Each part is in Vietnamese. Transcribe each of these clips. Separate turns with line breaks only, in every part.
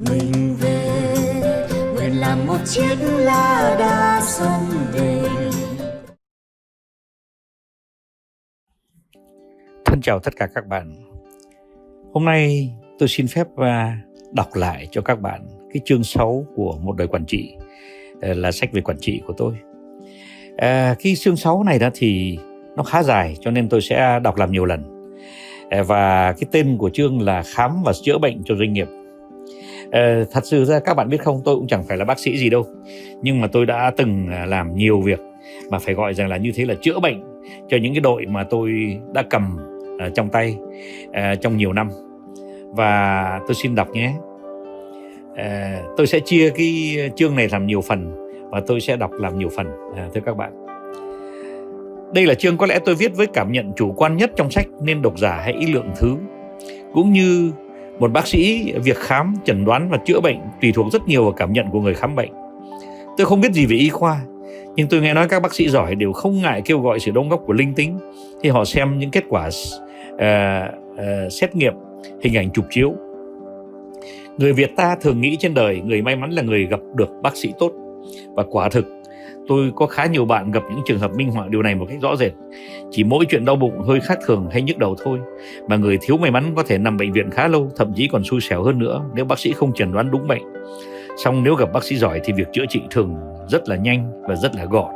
mình về nguyện làm một chiếc lá đa sông về
Thân chào tất cả các bạn. Hôm nay tôi xin phép à, đọc lại cho các bạn cái chương 6 của một đời quản trị à, là sách về quản trị của tôi. À, cái chương 6 này đó thì nó khá dài cho nên tôi sẽ đọc làm nhiều lần. À, và cái tên của chương là khám và chữa bệnh cho doanh nghiệp. Ờ, thật sự ra các bạn biết không, tôi cũng chẳng phải là bác sĩ gì đâu, nhưng mà tôi đã từng à, làm nhiều việc mà phải gọi rằng là như thế là chữa bệnh cho những cái đội mà tôi đã cầm uh, trong tay uh, trong nhiều năm. Và tôi xin đọc nhé. Uh, tôi sẽ chia cái chương này làm nhiều phần và tôi sẽ đọc làm nhiều phần uh, thưa các bạn. Đây là chương có lẽ tôi viết với cảm nhận chủ quan nhất trong sách nên độc giả hãy ý lượng thứ cũng như một bác sĩ việc khám chẩn đoán và chữa bệnh tùy thuộc rất nhiều vào cảm nhận của người khám bệnh. Tôi không biết gì về y khoa nhưng tôi nghe nói các bác sĩ giỏi đều không ngại kêu gọi sự đóng góp của linh tính khi họ xem những kết quả uh, uh, xét nghiệm hình ảnh chụp chiếu. Người việt ta thường nghĩ trên đời người may mắn là người gặp được bác sĩ tốt và quả thực tôi có khá nhiều bạn gặp những trường hợp minh họa điều này một cách rõ rệt chỉ mỗi chuyện đau bụng hơi khác thường hay nhức đầu thôi mà người thiếu may mắn có thể nằm bệnh viện khá lâu thậm chí còn xui xẻo hơn nữa nếu bác sĩ không chẩn đoán đúng bệnh song nếu gặp bác sĩ giỏi thì việc chữa trị thường rất là nhanh và rất là gọn.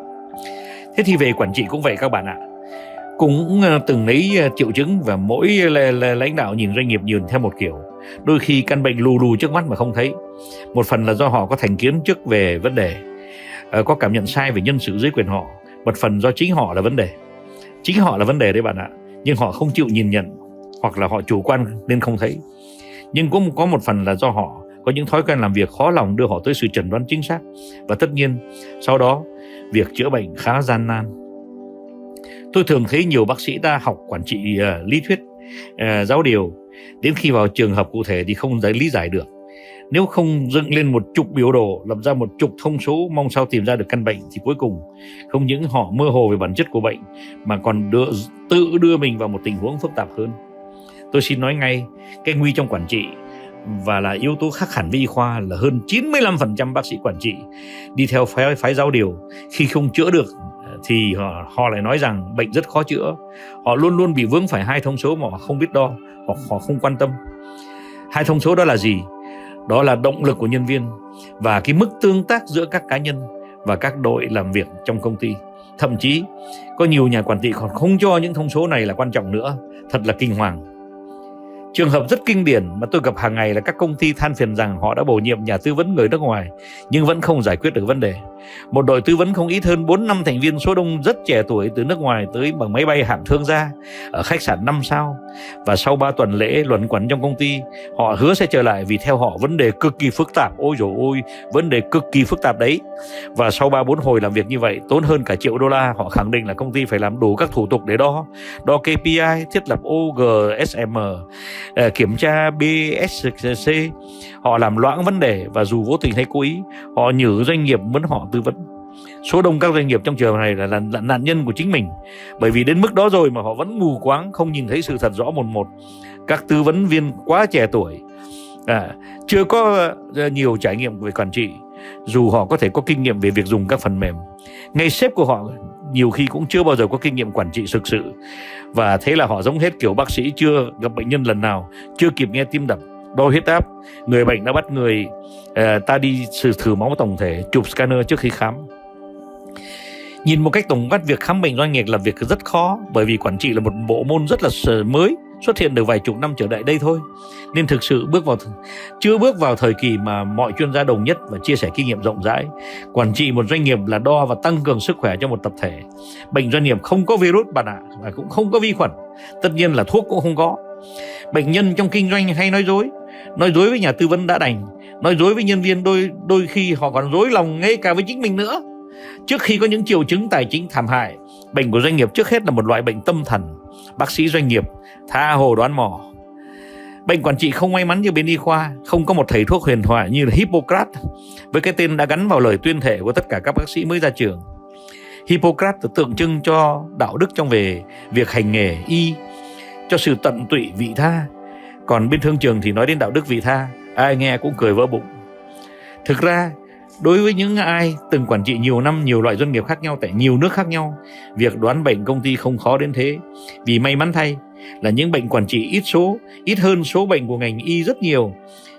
Thế thì về quản trị cũng vậy các bạn ạ. Cũng ờ, từng lấy ờ, triệu chứng và mỗi lãnh đạo nhìn doanh nghiệp nhìn theo một kiểu. Đôi khi căn bệnh lù lù trước mắt mà không thấy. Một phần là do họ có thành kiến trước về vấn đề, Ờ, có cảm nhận sai về nhân sự dưới quyền họ. Một phần do chính họ là vấn đề. Chính họ là vấn đề đấy bạn ạ. Nhưng họ không chịu nhìn nhận hoặc là họ chủ quan nên không thấy. Nhưng cũng có một phần là do họ có những thói quen làm việc khó lòng đưa họ tới sự chẩn đoán chính xác và tất nhiên sau đó việc chữa bệnh khá gian nan tôi thường thấy nhiều bác sĩ ta học quản trị uh, lý thuyết uh, giáo điều đến khi vào trường hợp cụ thể thì không giải lý giải được nếu không dựng lên một chục biểu đồ lập ra một chục thông số mong sao tìm ra được căn bệnh thì cuối cùng không những họ mơ hồ về bản chất của bệnh mà còn đưa, tự đưa mình vào một tình huống phức tạp hơn. Tôi xin nói ngay cái nguy trong quản trị và là yếu tố khác hẳn với y khoa là hơn 95% bác sĩ quản trị đi theo phái, phái giáo điều. Khi không chữa được ờ, thì họ, họ lại nói rằng bệnh rất khó chữa. Họ luôn luôn bị vướng phải hai thông số mà họ không biết đo hoặc họ không quan tâm. Hai thông số đó là gì? Đó là động lực của nhân viên và cái mức tương tác giữa các cá nhân và các đội làm việc trong công ty. Thậm chí, có nhiều nhà quản trị còn không cho những thông số này là quan trọng nữa. Thật là kinh hoàng. Trường hợp rất kinh điển mà tôi gặp hàng ngày là các công ty than phiền rằng họ đã bổ nhiệm nhà tư vấn người nước ngoài nhưng vẫn không giải quyết được vấn đề. Một đội tư vấn không ít hơn 4 năm thành viên số đông rất trẻ tuổi từ nước ngoài tới bằng máy bay hạng thương gia ở khách sạn 5 sao. Và sau 3 tuần lễ luẩn quẩn trong công ty, họ hứa sẽ trở lại vì theo họ vấn đề cực kỳ phức tạp. Ôi dồi ôi, vấn đề cực kỳ phức tạp đấy. Và sau 3-4 hồi làm việc như vậy, tốn hơn cả triệu đô la, họ khẳng định là công ty phải làm đủ các thủ tục để đo. Đo KPI, thiết lập OGSM, Ờ, kiểm tra BSC, họ làm loãng vấn đề và dù vô tình hay cố ý, họ nhử doanh nghiệp muốn họ tư vấn. Số đông các doanh nghiệp trong trường này là, là, là nạn nhân của chính mình. Bởi vì đến mức đó rồi mà họ vẫn mù quáng không nhìn thấy sự thật rõ một một. Các tư vấn viên quá trẻ tuổi à, chưa có ờ, nhiều trải nghiệm về quản trị. Dù họ có thể có kinh nghiệm về việc dùng các phần mềm ngay sếp của họ nhiều khi cũng chưa bao giờ có kinh nghiệm quản trị thực sự. Và thế là họ giống hết kiểu bác sĩ chưa gặp bệnh nhân lần nào chưa kịp nghe tim đập đo huyết áp. Người bệnh đã bắt người uh, ta đi thử thử máu tổng thể chụp scanner trước khi khám. Nhìn một cách tổng quát việc khám bệnh doanh nghiệp là việc rất khó bởi vì quản trị là một bộ môn rất là mới xuất hiện được vài chục năm trở lại đây thôi. Nên thực sự bước vào chưa bước vào thời kỳ mà mọi chuyên gia đồng nhất và chia sẻ kinh nghiệm rộng rãi. Quản trị một doanh nghiệp là đo và tăng cường sức khỏe cho một tập thể. Bệnh doanh nghiệp không có virus bạn ạ, và cũng không có vi khuẩn. Tất nhiên là thuốc cũng không có. Bệnh nhân trong kinh doanh hay nói dối nói dối với nhà tư vấn đã đành, nói dối với nhân viên đôi đôi khi họ còn dối lòng ngay cả với chính mình nữa trước khi có những triệu chứng tài chính thảm hại, bệnh của doanh nghiệp trước hết là một loại bệnh tâm thần. Bác sĩ doanh nghiệp tha hồ đoán mò. Bệnh quản trị không may mắn như bên y khoa, không có một thầy thuốc huyền thoại như là Hippocrates, với cái tên đã gắn vào lời tuyên thệ của tất cả các bác sĩ mới ra trường. Hippocrates tượng trưng cho đạo đức trong về việc hành nghề y, cho sự tận tụy vị tha. Còn bên thương trường thì nói đến đạo đức vị tha, ai nghe cũng cười vỡ bụng. Thực ra đối với những ai từng quản trị nhiều năm nhiều loại doanh nghiệp khác nhau tại nhiều nước khác nhau việc đoán bệnh công ty không khó đến thế. Vì may mắn thay là những bệnh quản trị ít số ít hơn số bệnh của ngành y rất nhiều.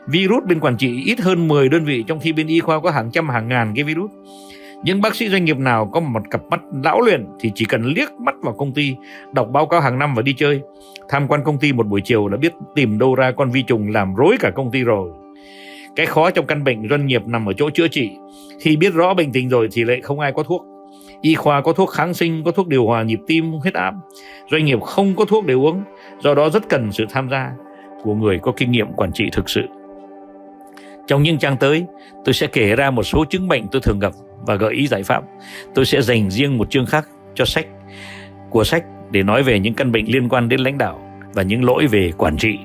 Virus bên quản trị ít hơn 10 đơn vị trong khi bên y khoa có hàng trăm hàng ngàn cái virus. Những bác sĩ doanh nghiệp nào có một cặp mắt lão luyện thì chỉ cần liếc mắt vào công ty, đọc báo cáo hàng năm và đi chơi, tham quan công ty một buổi chiều là biết tìm đâu ra con vi trùng làm rối cả công ty rồi. Cái khó trong căn bệnh doanh nghiệp nằm ở chỗ chữa trị. Khi biết rõ bệnh tình rồi thì lại không ai có thuốc. Y khoa có thuốc kháng sinh, có thuốc điều hòa nhịp tim, huyết áp. Doanh nghiệp không có thuốc để uống, do đó rất cần sự tham gia của người có kinh nghiệm quản trị thực sự. Trong những trang tới, tôi sẽ kể ra một số chứng bệnh tôi thường gặp và gợi ý giải pháp. Tôi sẽ dành riêng một chương khác cho sách của sách để nói về những căn bệnh liên quan đến lãnh đạo và những lỗi về quản trị.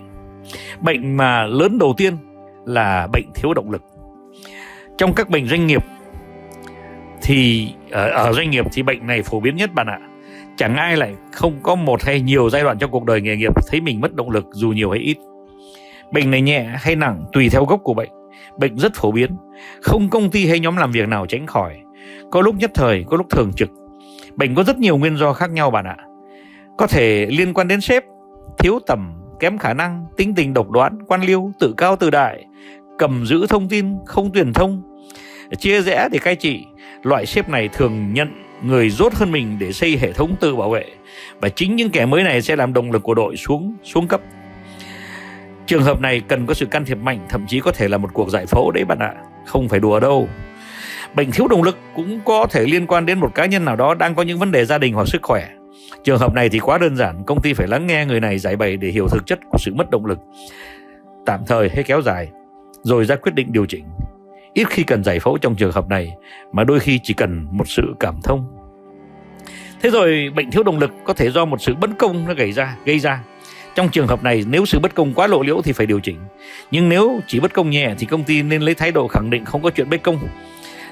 Bệnh mà lớn đầu tiên là bệnh thiếu động lực. Trong các bệnh doanh nghiệp thì ở, ở doanh nghiệp thì bệnh này phổ biến nhất bạn ạ. Chẳng ai lại không có một hay nhiều giai đoạn trong cuộc đời nghề nghiệp thấy mình mất động lực dù nhiều hay ít. Bệnh này nhẹ hay nặng tùy theo gốc của bệnh bệnh rất phổ biến không công ty hay nhóm làm việc nào tránh khỏi có lúc nhất thời có lúc thường trực bệnh có rất nhiều nguyên do khác nhau bạn ạ có thể liên quan đến sếp thiếu tầm kém khả năng tính tình độc đoán quan liêu tự cao tự đại cầm giữ thông tin không truyền thông chia rẽ để cai trị loại sếp này thường nhận người rốt hơn mình để xây hệ thống tự bảo vệ và chính những kẻ mới này sẽ làm động lực của đội xuống xuống cấp Trường hợp này cần có sự can thiệp mạnh, thậm chí có thể là một cuộc giải phẫu đấy bạn ạ. Không phải đùa đâu. Bệnh thiếu động lực cũng có thể liên quan đến một cá nhân nào đó đang có những vấn đề gia đình hoặc sức khỏe. Trường hợp này thì quá đơn giản, công ty phải lắng nghe người này giải bày để hiểu thực chất của sự mất động lực tạm thời hay kéo dài, rồi ra quyết định điều chỉnh. Ít khi cần giải phẫu trong trường hợp này, mà đôi khi chỉ cần một sự cảm thông. Thế rồi bệnh thiếu động lực có thể do một sự bất công nó gây ra, gây ra trong trường hợp này nếu sự bất công quá lộ liễu thì phải điều chỉnh. Nhưng nếu chỉ bất công nhẹ thì công ty nên lấy thái độ khẳng định không có chuyện bất công.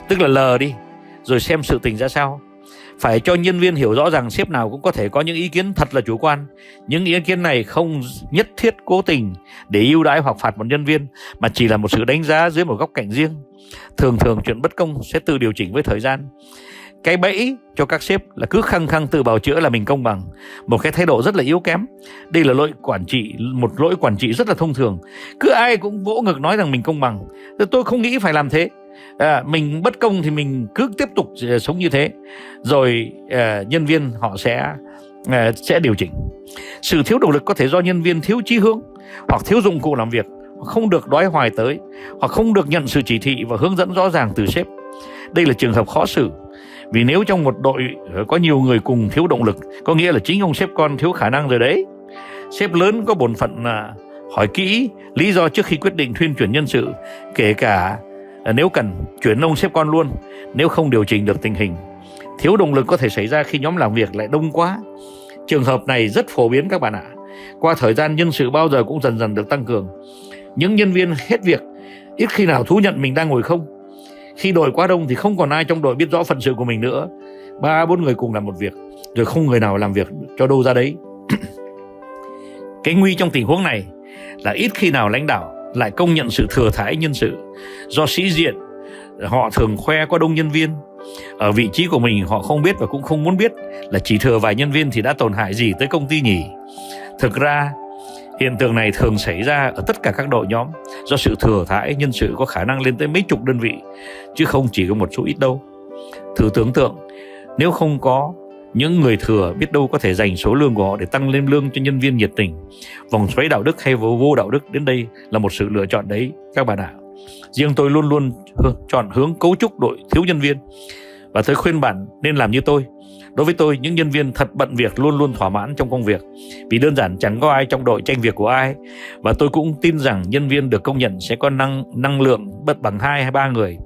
Tức là lờ đi rồi xem sự tình ra sao. Phải cho nhân viên hiểu rõ rằng sếp nào cũng có thể có những ý kiến thật là chủ quan. Những ý kiến này không nhất thiết cố tình để ưu đãi hoặc phạt một nhân viên, mà chỉ là một sự đánh giá dưới một góc cạnh riêng. Thường thường chuyện bất công sẽ tự điều chỉnh với thời gian. Cái bẫy cho các sếp là cứ khăng khăng tự bào chữa là mình công bằng. Một cái thái độ rất là yếu kém. Đây là lỗi quản trị, một lỗi quản trị rất là thông thường. Cứ ai cũng vỗ ngực nói rằng mình công bằng. Tôi không nghĩ phải làm thế à, mình bất công thì mình cứ tiếp tục ờ, sống như thế. Rồi à, nhân viên họ sẽ à, sẽ điều chỉnh. Sự thiếu động lực có thể do nhân viên thiếu chí hướng hoặc thiếu dụng cụ làm việc. Không được đói hoài tới. Hoặc không được nhận sự chỉ thị và hướng dẫn rõ ràng từ sếp. Đây là trường hợp khó xử. Vì nếu trong một đội có nhiều người cùng thiếu động lực có nghĩa là chính ông sếp con thiếu khả năng rồi đấy. Sếp lớn có bổn phận là hỏi kỹ lý do trước khi quyết định thuyên chuyển nhân sự kể cả Ờ, nếu cần, chuyển ông xếp con luôn. Nếu không điều chỉnh được tình hình, thiếu động lực có thể xảy ra khi nhóm làm việc lại đông quá. Trường hợp này rất phổ biến các bạn ạ. Qua thời gian, nhân sự bao giờ cũng dần dần được tăng cường. Những nhân viên hết việc, ít khi nào thú nhận mình đang ngồi không. Khi đội quá đông thì không còn ai trong đội biết rõ phận sự của mình nữa. Ba, bốn người cùng làm một việc, rồi không người nào làm việc cho đâu ra đấy. Cái nguy trong tình huống này là ít khi nào lãnh đạo lại công nhận sự thừa thải nhân sự. Do sĩ diện, họ thường khoe có đông nhân viên. Ở vị trí của mình, họ không biết và cũng không muốn biết là chỉ thừa vài nhân viên thì đã tổn hại gì tới công ty nhỉ? Thực ra, Hiện tượng này thường xảy ra ở tất cả các đội nhóm. Do sự thừa thãi nhân sự có khả năng lên tới mấy chục đơn vị, chứ không chỉ có một số ít đâu. Thử tưởng tượng, nếu không có những người thừa biết đâu có thể dành số lương của họ để tăng lên lương cho nhân viên nhiệt tình. Vòng xoáy đạo đức hay vô, đạo đức đến đây là một sự lựa chọn đấy các bạn ạ. Riêng tôi luôn luôn chọn hướng cấu trúc đội thiếu nhân viên và tôi khuyên bạn nên làm như tôi Đối với tôi, những nhân viên thật bận việc luôn luôn thỏa mãn trong công việc vì đơn giản chẳng có ai trong đội tranh việc của ai và tôi cũng tin rằng nhân viên được công nhận sẽ có năng năng lượng bất bằng hai hay ba người.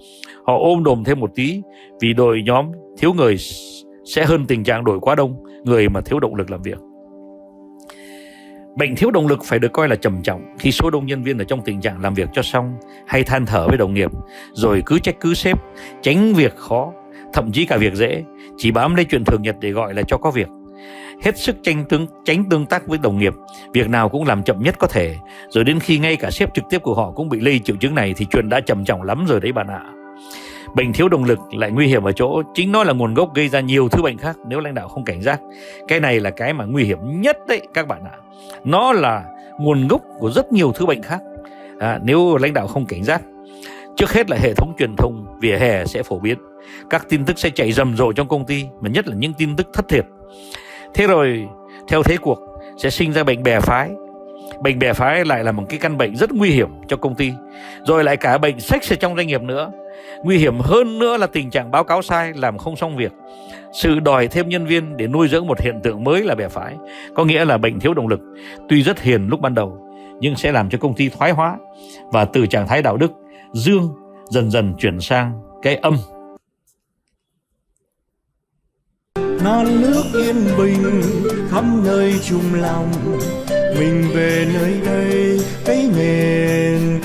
Họ ôm đồm thêm một tí vì đội nhóm thiếu người sẽ hơn tình trạng đổi quá đông người mà thiếu động lực làm việc. Bệnh thiếu động lực phải được coi là trầm trọng khi số đông nhân viên ở trong tình trạng làm việc cho xong hay than thở với đồng nghiệp rồi cứ trách cứ sếp, tránh việc khó thậm chí cả việc dễ chỉ bám lấy chuyện thường nhật để gọi là cho có việc hết sức tranh tương tránh tương tác với đồng nghiệp, việc nào cũng làm chậm nhất có thể, rồi đến khi ngay cả sếp trực tiếp của họ cũng bị lây triệu chứng này thì chuyện đã trầm trọng lắm rồi đấy bạn ạ. Bệnh thiếu động lực lại nguy hiểm ở chỗ chính nó là nguồn gốc gây ra nhiều thứ bệnh khác nếu lãnh đạo không cảnh giác. Cái này là cái mà nguy hiểm nhất đấy các bạn ạ. Nó là nguồn gốc của rất nhiều thứ bệnh khác. À, nếu lãnh đạo không cảnh giác Trước hết là hệ thống truyền thông vỉa hè sẽ phổ biến Các tin tức sẽ chạy rầm rộ trong công ty Mà nhất là những tin tức thất thiệt Thế rồi theo thế cuộc sẽ sinh ra bệnh bè phái Bệnh bè phái lại là một cái căn bệnh rất nguy hiểm cho công ty Rồi lại cả bệnh sách ở trong doanh nghiệp nữa Nguy hiểm hơn nữa là tình trạng báo cáo sai, làm không xong việc. Sự đòi thêm nhân viên để nuôi dưỡng một hiện tượng mới là bè phái, Có nghĩa là bệnh thiếu động lực, Tuy rất hiền lúc ban đầu, Nhưng sẽ làm cho công ty thoái hóa Và từ trạng thái đạo đức, dương dần dần chuyển sang cái âm.
Non nước yên bình khắp nơi chung lòng, mình về nơi đây cái nền